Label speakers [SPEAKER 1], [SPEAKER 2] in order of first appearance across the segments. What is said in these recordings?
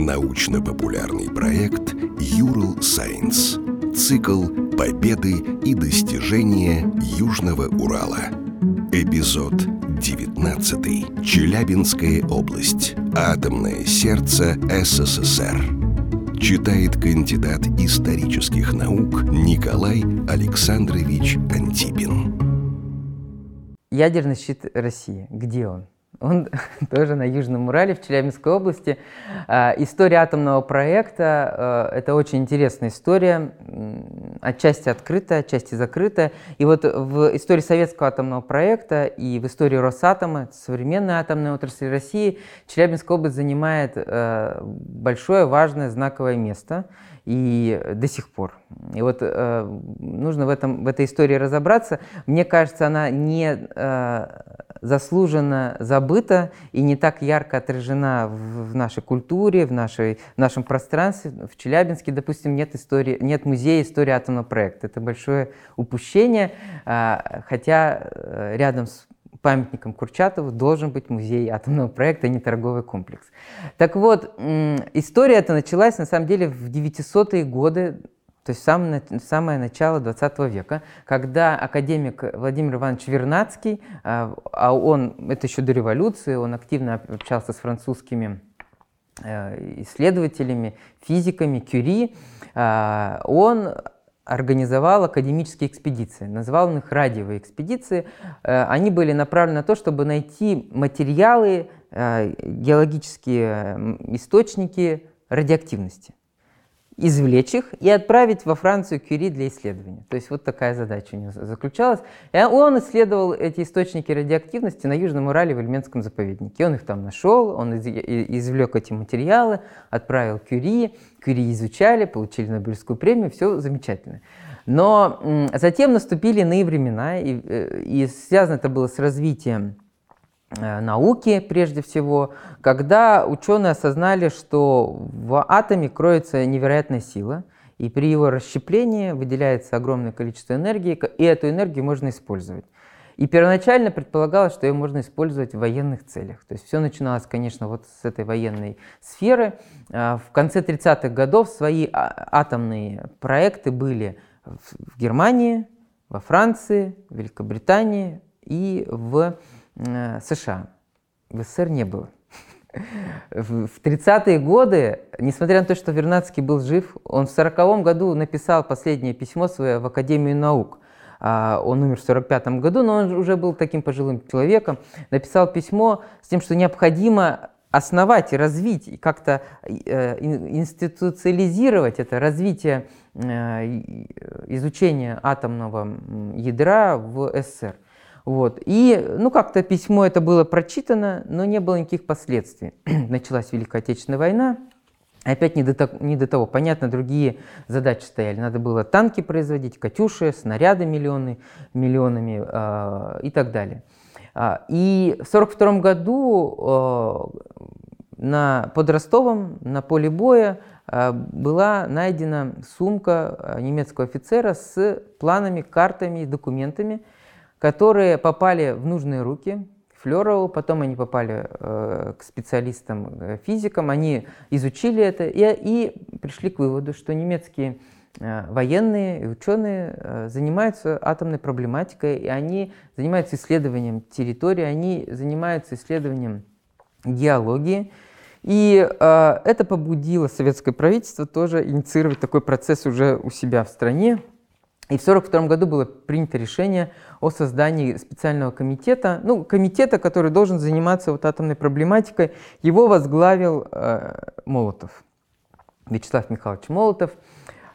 [SPEAKER 1] Научно-популярный проект «Юрл Сайенс». Цикл «Победы и достижения Южного Урала». Эпизод 19. Челябинская область. Атомное сердце СССР. Читает кандидат исторических наук Николай Александрович Антипин.
[SPEAKER 2] Ядерный щит России. Где он? Он тоже на Южном Урале, в Челябинской области. А, история атомного проекта а, – это очень интересная история, отчасти открытая, отчасти закрытая. И вот в истории советского атомного проекта и в истории Росатома, современной атомной отрасли России, Челябинская область занимает а, большое, важное, знаковое место – и до сих пор. И вот э, нужно в, этом, в этой истории разобраться. Мне кажется, она не э, заслуженно забыта и не так ярко отражена в, в нашей культуре, в, нашей, в нашем пространстве. В Челябинске, допустим, нет, истории, нет музея истории атомного проекта. Это большое упущение, э, хотя рядом с памятником Курчатову должен быть музей атомного проекта, а не торговый комплекс. Так вот, история эта началась на самом деле в 900-е годы, то есть самое, самое начало 20 века, когда академик Владимир Иванович Вернадский, а, а он, это еще до революции, он активно общался с французскими э, исследователями, физиками, Кюри, а, он организовал академические экспедиции, назвал их радиовые экспедиции. Э, они были направлены на то, чтобы найти материалы, э, геологические источники радиоактивности, извлечь их и отправить во Францию Кюри для исследования. То есть вот такая задача у него заключалась. И он исследовал эти источники радиоактивности на Южном Урале в Эльменском заповеднике. Он их там нашел, он извлек эти материалы, отправил Кюри, Кюри изучали, получили Нобелевскую премию, все замечательно. Но затем наступили иные времена, и, э, и связано это было с развитием науки прежде всего, когда ученые осознали, что в атоме кроется невероятная сила, и при его расщеплении выделяется огромное количество энергии, и эту энергию можно использовать. И первоначально предполагалось, что ее можно использовать в военных целях. То есть все начиналось, конечно, вот с этой военной сферы. А, в конце 30-х годов свои а, атомные проекты были в Германии, во Франции, в Великобритании и в э, США. В СССР не было. В 30-е годы, несмотря на то, что Вернадский был жив, он в 40 году написал последнее письмо свое в Академию наук – а, он умер в 1945 году, но он уже был таким пожилым человеком, написал письмо с тем, что необходимо основать и развить, и как-то э, институциализировать это развитие э, изучения атомного ядра в СССР. Вот. И ну, как-то письмо это было прочитано, но не было никаких последствий. Началась Великая Отечественная война, Опять не до, не до того. Понятно, другие задачи стояли. Надо было танки производить, «Катюши», снаряды миллионы, миллионами э, и так далее. А, и в 1942 году э, на, под Ростовом на поле боя э, была найдена сумка немецкого офицера с планами, картами, документами, которые попали в нужные руки Флерову, потом они попали э, к специалистам, э, физикам, они изучили это и, и пришли к выводу, что немецкие э, военные и ученые э, занимаются атомной проблематикой, и они занимаются исследованием территории, они занимаются исследованием геологии, и э, это побудило советское правительство тоже инициировать такой процесс уже у себя в стране, и в 1942 году было принято решение о создании специального комитета, ну, комитета, который должен заниматься вот атомной проблематикой. Его возглавил э, Молотов, Вячеслав Михайлович Молотов,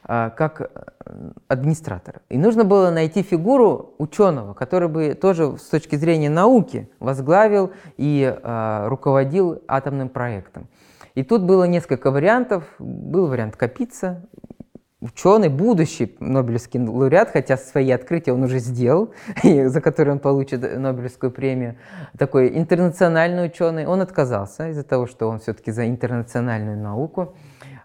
[SPEAKER 2] э, как э, администратор. И нужно было найти фигуру ученого, который бы тоже с точки зрения науки возглавил и э, руководил атомным проектом. И тут было несколько вариантов. Был вариант Капица, ученый, будущий Нобелевский лауреат, хотя свои открытия он уже сделал, за которые он получит Нобелевскую премию, такой интернациональный ученый, он отказался из-за того, что он все-таки за интернациональную науку.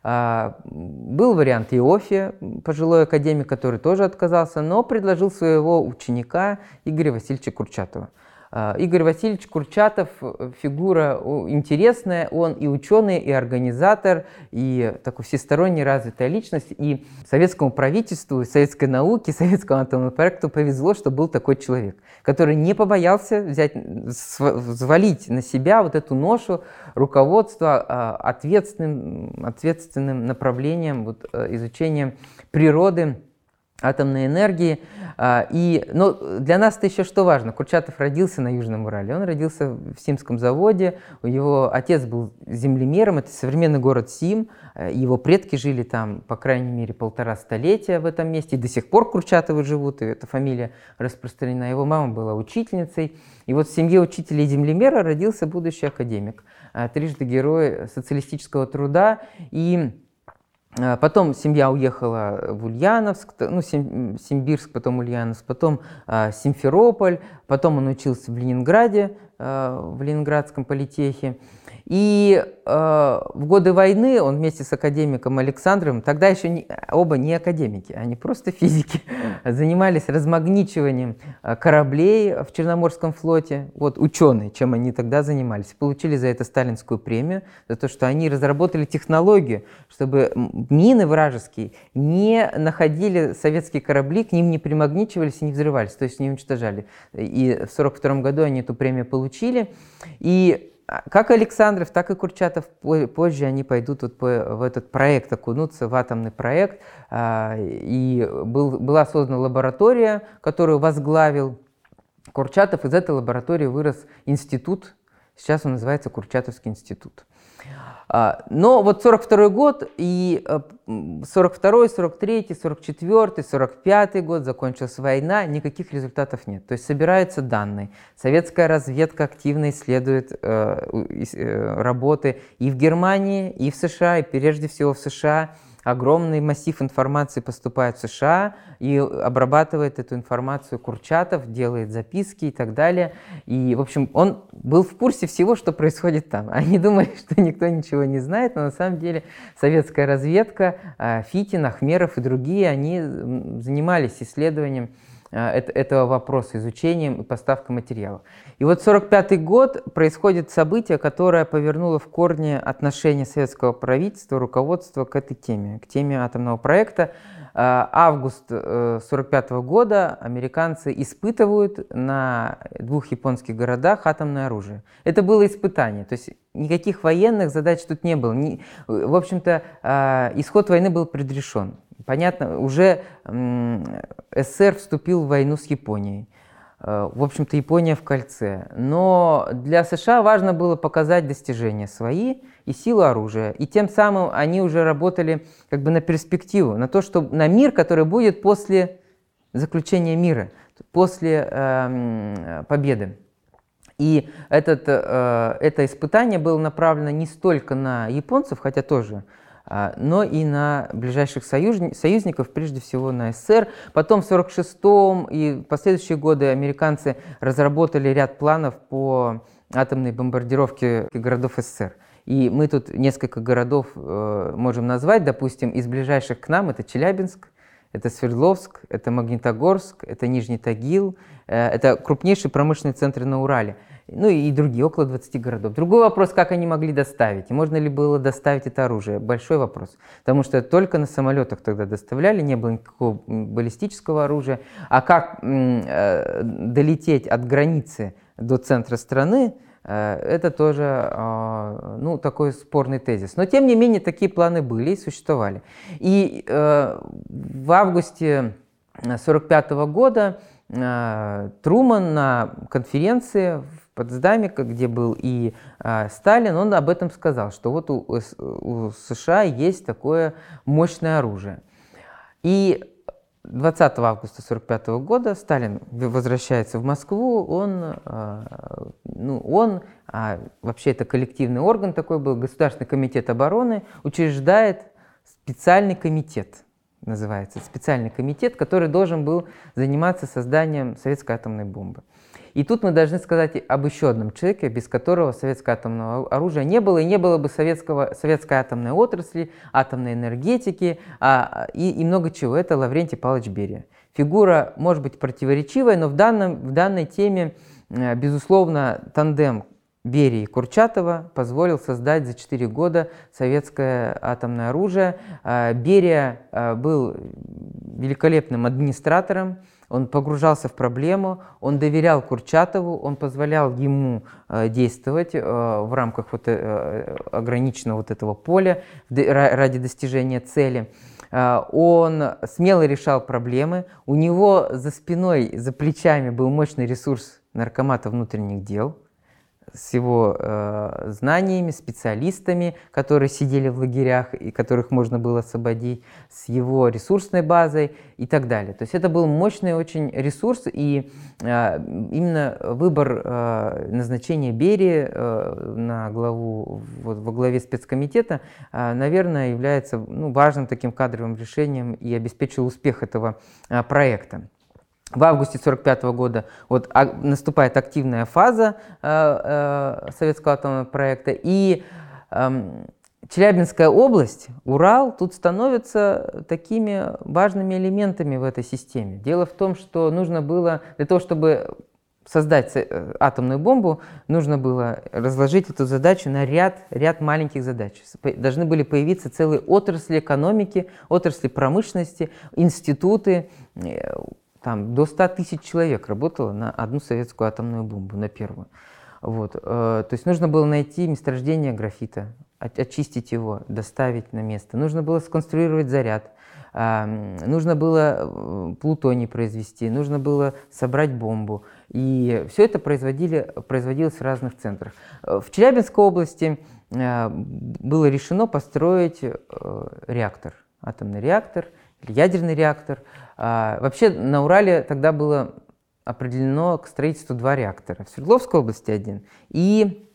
[SPEAKER 2] А, был вариант Иофия, пожилой академик, который тоже отказался, но предложил своего ученика Игоря Васильевича Курчатова. А, Игорь Васильевич Курчатов э, фигура интересная, он и ученый, и организатор, и такой всесторонне развитая личность, и советскому правительству, советской науке, советскому атомному проекту повезло, что был такой человек, который не побоялся взять, взвалить на себя вот эту ношу руководства а, ответственным, ответственным направлением вот, э, изучения природы, атомной энергии. А, и, но для нас это еще что важно. Курчатов родился на Южном Урале. Он родился в Симском заводе. Его отец был землемером. Это современный город Сим. А, его предки жили там, по крайней мере, полтора столетия в этом месте. И до сих пор Курчатовы живут, и эта фамилия распространена. Его мама была учительницей. И вот в семье учителя и землемера родился будущий академик. А, трижды герой социалистического труда. И потом семья уехала в Ульяновск, ну, Симбирск, потом Ульяновск, потом э, Симферополь, потом он учился в Ленинграде, в Ленинградском политехе. И э, в годы войны он вместе с академиком Александром, тогда еще не, оба не академики, они просто физики, занимались размагничиванием э, кораблей в Черноморском флоте. Вот ученые, чем они тогда занимались. Получили за это сталинскую премию, за то, что они разработали технологию, чтобы мины вражеские не находили советские корабли, к ним не примагничивались и не взрывались, то есть не уничтожали. И в 1942 году они эту премию получили. И а, как Александров, так и Курчатов позже они пойдут вот в этот проект, окунуться в атомный проект. А, и был, была создана лаборатория, которую возглавил Курчатов. Из этой лаборатории вырос институт, сейчас он называется Курчатовский институт. А, но вот 42 год и 42, 43, 44, 45 год закончилась война, никаких результатов нет. То есть собираются данные. Советская разведка активно исследует э, э, работы и в Германии, и в США, и прежде всего в США огромный массив информации поступает в США и обрабатывает эту информацию Курчатов, делает записки и так далее. И, в общем, он был в курсе всего, что происходит там. Они думали, что никто ничего не знает, но на самом деле советская разведка, а, Фитин, Ахмеров и другие, они занимались исследованием этого вопроса, изучением и поставкой материалов. И вот 1945 год происходит событие, которое повернуло в корне отношение советского правительства, руководства к этой теме, к теме атомного проекта. А, август 1945 э, года американцы испытывают на двух японских городах атомное оружие. Это было испытание, то есть никаких военных задач тут не было. В общем-то, а, исход войны был предрешен. Понятно, уже СССР вступил в войну с Японией. Э, в общем-то, Япония в кольце. Но для США важно было показать достижения свои и силу оружия. И тем самым они уже работали как бы на перспективу, на то, что на мир, который будет после заключения мира, после э, победы. И этот, э, это испытание было направлено не столько на японцев, хотя тоже но и на ближайших союзников, прежде всего на СССР. Потом в 1946 и последующие годы американцы разработали ряд планов по атомной бомбардировке городов СССР. И мы тут несколько городов э, можем назвать, допустим, из ближайших к нам это Челябинск, это Свердловск, это Магнитогорск, это Нижний Тагил, э, это крупнейшие промышленные центры на Урале ну и другие, около 20 городов. Другой вопрос, как они могли доставить, и можно ли было доставить это оружие, большой вопрос. Потому что только на самолетах тогда доставляли, не было никакого баллистического оружия. А как э, долететь от границы до центра страны, э, это тоже э, ну, такой спорный тезис. Но тем не менее такие планы были и существовали. И э, в августе 1945 года э, Труман на конференции Потсдаме, где был и э, Сталин, он об этом сказал, что вот у, у США есть такое мощное оружие. И 20 августа 1945 года Сталин возвращается в Москву, он, э, ну, он а вообще это коллективный орган такой был, Государственный комитет обороны, учреждает специальный комитет, называется, специальный комитет, который должен был заниматься созданием советской атомной бомбы. И тут мы должны сказать об еще одном человеке, без которого советского атомного оружия не было, и не было бы советского, советской атомной отрасли, атомной энергетики а, и, и много чего. Это Лаврентий Павлович Берия. Фигура может быть противоречивая, но в, данном, в данной теме безусловно, тандем Берии Курчатова позволил создать за 4 года советское атомное оружие. Берия был великолепным администратором, он погружался в проблему, он доверял Курчатову, он позволял ему э, действовать в рамках вот, э, ограниченного вот этого поля ради достижения цели. Он смело решал проблемы, у него за спиной, за плечами был мощный ресурс наркомата внутренних дел – с его э, знаниями, специалистами, которые сидели в лагерях и которых можно было освободить, с его ресурсной базой и так далее. То есть это был мощный очень ресурс, и э, именно выбор э, назначения Берии э, на главу, вот, во главе спецкомитета, э, наверное, является ну, важным таким кадровым решением и обеспечил успех этого э, проекта. В августе 1945 года вот, а, наступает активная фаза э, э, советского атомного проекта, и э, Челябинская область, Урал, тут становятся такими важными элементами в этой системе. Дело в том, что нужно было, для того, чтобы создать э, атомную бомбу, нужно было разложить эту задачу на ряд, ряд маленьких задач. Должны были появиться целые отрасли экономики, отрасли промышленности, институты, э, там до 100 тысяч человек работало на одну советскую атомную бомбу, на первую. Вот. Э, то есть нужно было найти месторождение графита, очистить его, доставить на место. Нужно было сконструировать заряд. Нужно было э, плутоний произвести, нужно было собрать бомбу. И все это производили, производилось в разных центрах. Э, в Челябинской области было решено построить реактор, атомный реактор, ядерный реактор – а, вообще на Урале тогда было определено к строительству два реактора. В Свердловской области один и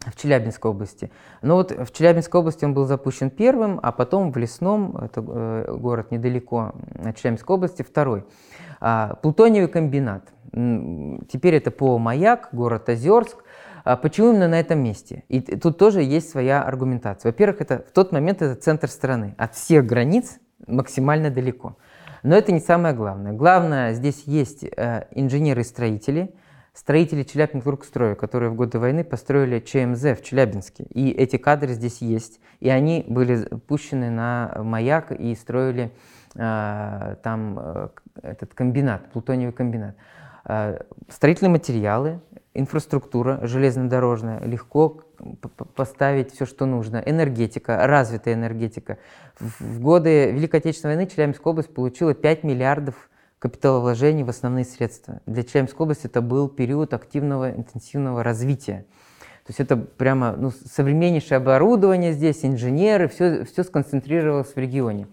[SPEAKER 2] в Челябинской области. Но вот в Челябинской области он был запущен первым, а потом в Лесном, это э, город недалеко от Челябинской области, второй. А, плутониевый комбинат. Теперь это по Маяк, город Озерск. А почему именно на этом месте? И тут тоже есть своя аргументация. Во-первых, это в тот момент это центр страны. От всех границ максимально далеко. Но это не самое главное. Главное, здесь есть э, инженеры-строители, строители Челябинск-Туркстроя, которые в годы войны построили ЧМЗ в Челябинске. И эти кадры здесь есть. И они были пущены на маяк и строили э, там э, этот комбинат, плутониевый комбинат. Строительные материалы, инфраструктура железнодорожная, легко поставить все, что нужно. Энергетика, развитая энергетика. В годы Великой Отечественной войны Челябинская область получила 5 миллиардов капиталовложений в основные средства. Для Челябинской области это был период активного, интенсивного развития. То есть это прямо ну, современнейшее оборудование здесь, инженеры, все, все сконцентрировалось в регионе.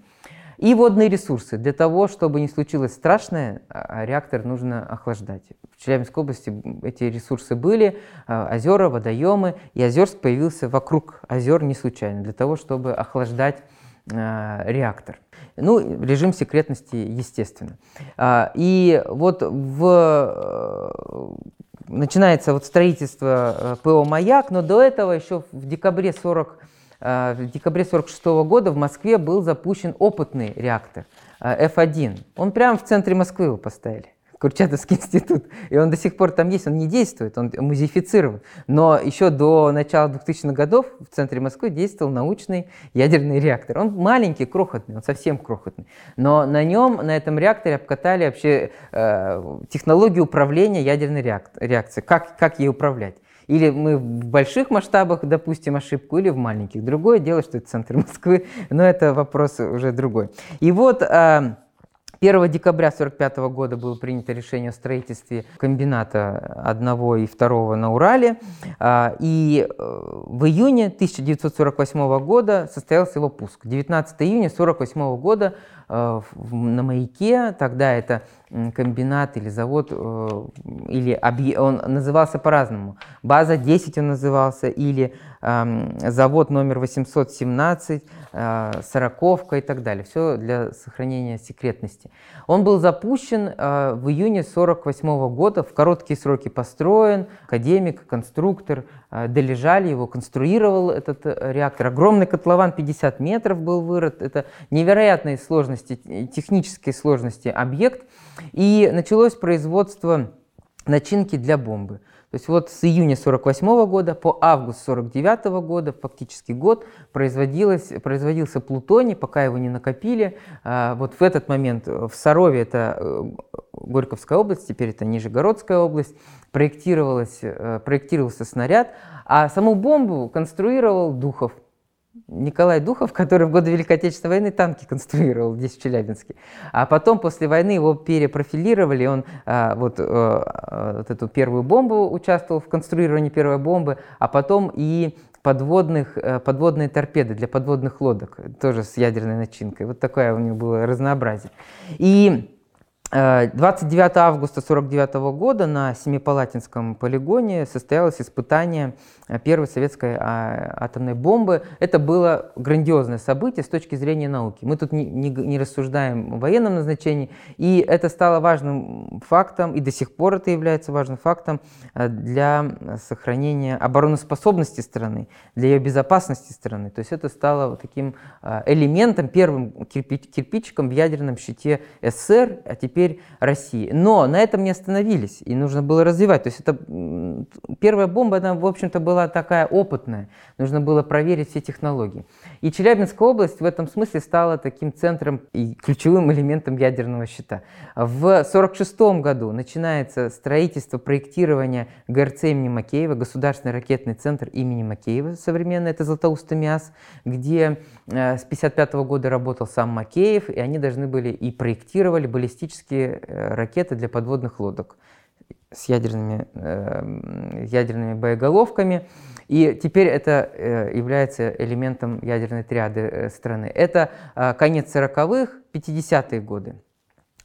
[SPEAKER 2] И водные ресурсы. Для того, чтобы не случилось страшное, а, а реактор нужно охлаждать. В Челябинской области эти ресурсы были, а, озера, водоемы, и Озерск появился вокруг озер не случайно, для того, чтобы охлаждать реактор. Ну, режим секретности, естественно. И вот в начинается вот строительство э, ПО «Маяк», но до этого еще в декабре 40 Э, в декабре 1946 года в Москве был запущен опытный реактор F1. Э, он прямо в центре Москвы его поставили. Курчатовский институт. И он до сих пор там есть, он не действует, он музеифицирован. Но еще до начала 2000-х годов в центре Москвы действовал научный ядерный реактор. Он маленький, крохотный, он совсем крохотный. Но на нем, на этом реакторе обкатали вообще э, технологию управления ядерной реакцией. Как, как ей управлять. Или мы в больших масштабах допустим ошибку, или в маленьких. Другое дело, что это центр Москвы, но это вопрос уже другой. И вот 1 а, декабря 1945 года было принято решение о строительстве комбината одного и второго на Урале. А, и э, в июне 1948 года состоялся его пуск. 19 июня 1948 года Э, на маяке, тогда это комбинат или завод, э, или он назывался по-разному. База 10 он назывался, или завод номер 817, э, сороковка и так далее. Все для сохранения секретности. Он был запущен в июне 1948 года, в короткие сроки построен, академик, конструктор, Долежали его конструировал этот реактор. Огромный котлован 50 метров был вырыт. Это невероятные сложности, технические сложности объект. И началось производство начинки для бомбы. То есть вот с июня 48 года по август 49 года, фактически год, производилось, производился плутоний, пока его не накопили. А, вот в этот момент в Сарове, это э, Горьковская область, теперь это Нижегородская область, э, проектировался снаряд, а саму бомбу конструировал Духов. Николай Духов, который в годы Великой Отечественной войны танки конструировал здесь, в Челябинске. А потом, после войны, его перепрофилировали, он а, вот, а, вот эту первую бомбу участвовал в конструировании первой бомбы, а потом и подводных, подводные торпеды для подводных лодок, тоже с ядерной начинкой. Вот такое у него было разнообразие. И 29 августа 1949 года на Семипалатинском полигоне состоялось испытание Э, первой советской а, атомной бомбы. Это было грандиозное событие с точки зрения науки. Мы тут не, не, не рассуждаем о военном назначении, и это стало важным фактом, и до сих пор это является важным фактом э, для сохранения обороноспособности страны, для ее безопасности страны. То есть это стало таким э, элементом, первым кирпичиком в ядерном щите СССР, а теперь России. Но на этом не остановились, и нужно было развивать. То есть это первая бомба, она, в общем-то, была такая опытная, нужно было проверить все технологии. И Челябинская область в этом смысле стала таким центром и ключевым элементом ядерного щита. В 1946 году начинается строительство проектирования ГРЦ имени Макеева, Государственный ракетный центр имени Макеева, современный, это Златоуста МИАС, где э, с 1955 года работал сам Макеев, и они должны были и проектировали баллистические э, ракеты для подводных лодок с ядерными, э, ядерными боеголовками. И теперь это э, является элементом ядерной триады страны. Это конец 40-х, 50-е годы.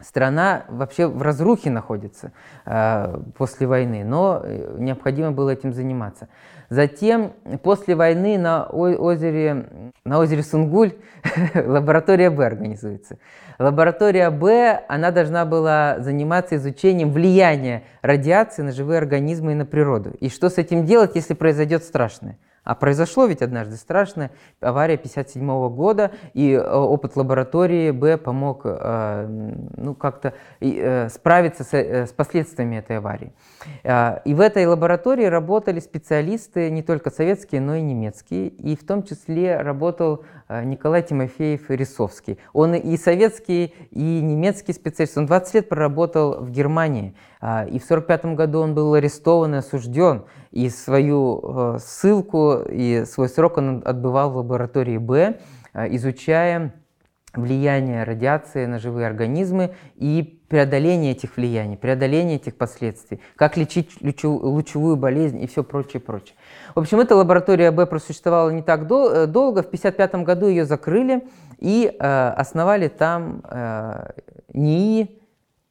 [SPEAKER 2] Страна вообще в разрухе находится э, после войны, но э, необходимо было этим заниматься. Затем, после войны на озере, на озере Сунгуль лаборатория Б организуется. Лаборатория Б, она должна была заниматься изучением влияния радиации на живые организмы и на природу. И что с этим делать, если произойдет страшное? А произошло ведь однажды страшная авария 1957 года, и э, опыт лаборатории Б помог э, ну, как-то э, справиться с, с последствиями этой аварии. И в этой лаборатории работали специалисты не только советские, но и немецкие, и в том числе работал Николай Тимофеев Рисовский. Он и советский, и немецкий специалист. Он 20 лет проработал в Германии, и в 1945 году он был арестован и осужден и свою э, ссылку и свой срок он отбывал в лаборатории Б, э, изучая влияние радиации на живые организмы и преодоление этих влияний, преодоление этих последствий, как лечить лучевую болезнь и все прочее, прочее. В общем, эта лаборатория Б просуществовала не так э, долго, в 1955 году ее закрыли и основали там НИИ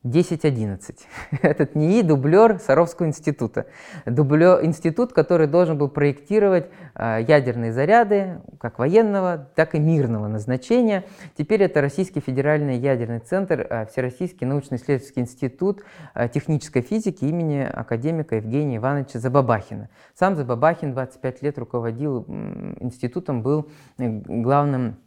[SPEAKER 2] 10.11. Этот НИИ – дублер Саровского института. Дублер, институт, который должен был проектировать э, ядерные заряды, как военного, так и мирного назначения. Теперь это Российский федеральный ядерный центр, э, Всероссийский научно-исследовательский институт э, технической физики имени академика Евгения Ивановича Забабахина. Сам Забабахин 25 лет руководил институтом, был главным Э,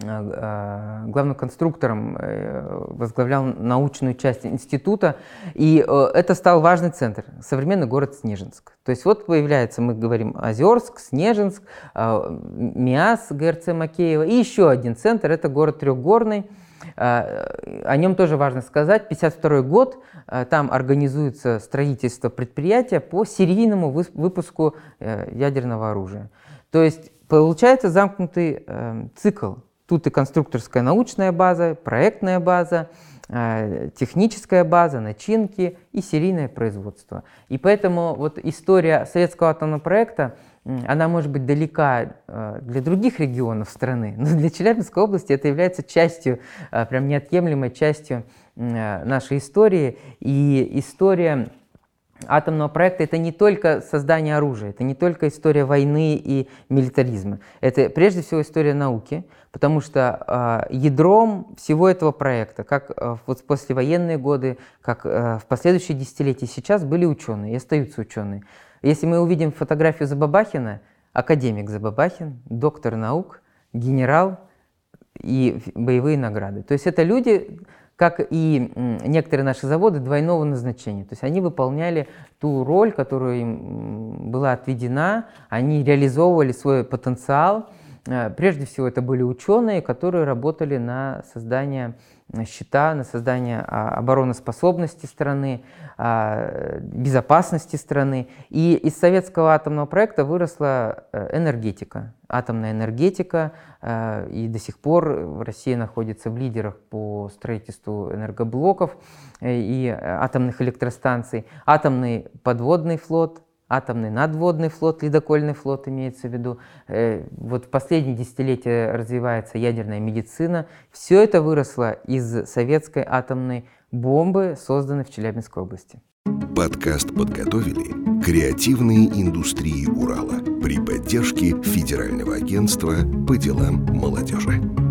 [SPEAKER 2] главным конструктором, э, возглавлял научную часть института, и э, это стал важный центр, современный город Снежинск. То есть вот появляется, мы говорим, Озерск, Снежинск, МИАС ГРЦ Макеева, и еще один центр, это город Трехгорный, о нем тоже важно сказать. 52 год, там организуется строительство предприятия по серийному выпуску ядерного оружия. То есть получается замкнутый цикл Тут и конструкторская научная база, проектная база, э, техническая база, начинки и серийное производство. И поэтому вот история советского атомного проекта, она может быть далека э, для других регионов страны, но для Челябинской области это является частью, э, прям неотъемлемой частью нашей истории. И история атомного проекта это не только создание оружия, это не только история войны и милитаризма. Это прежде всего история науки, потому что э, ядром всего этого проекта, как э, вот в послевоенные годы, как э, в последующие десятилетия сейчас были ученые и остаются ученые. Если мы увидим фотографию Забабахина, академик Забабахин, доктор наук, генерал и боевые награды. То есть это люди, как и некоторые наши заводы двойного назначения. То есть они выполняли ту роль, которая им была отведена, они реализовывали свой потенциал. Э, прежде всего это были ученые, которые работали на создание счета на создание а, обороноспособности страны, а, безопасности страны. И из советского атомного проекта выросла э, энергетика, атомная энергетика, э, и до сих пор Россия находится в лидерах по строительству энергоблоков э, и атомных электростанций, атомный подводный флот – атомный надводный флот, ледокольный флот имеется в виду. Э, вот в последние десятилетия развивается ядерная медицина. Все это выросло из советской атомной бомбы, созданной в Челябинской области.
[SPEAKER 1] Подкаст подготовили креативные индустрии Урала при поддержке Федерального агентства по делам молодежи.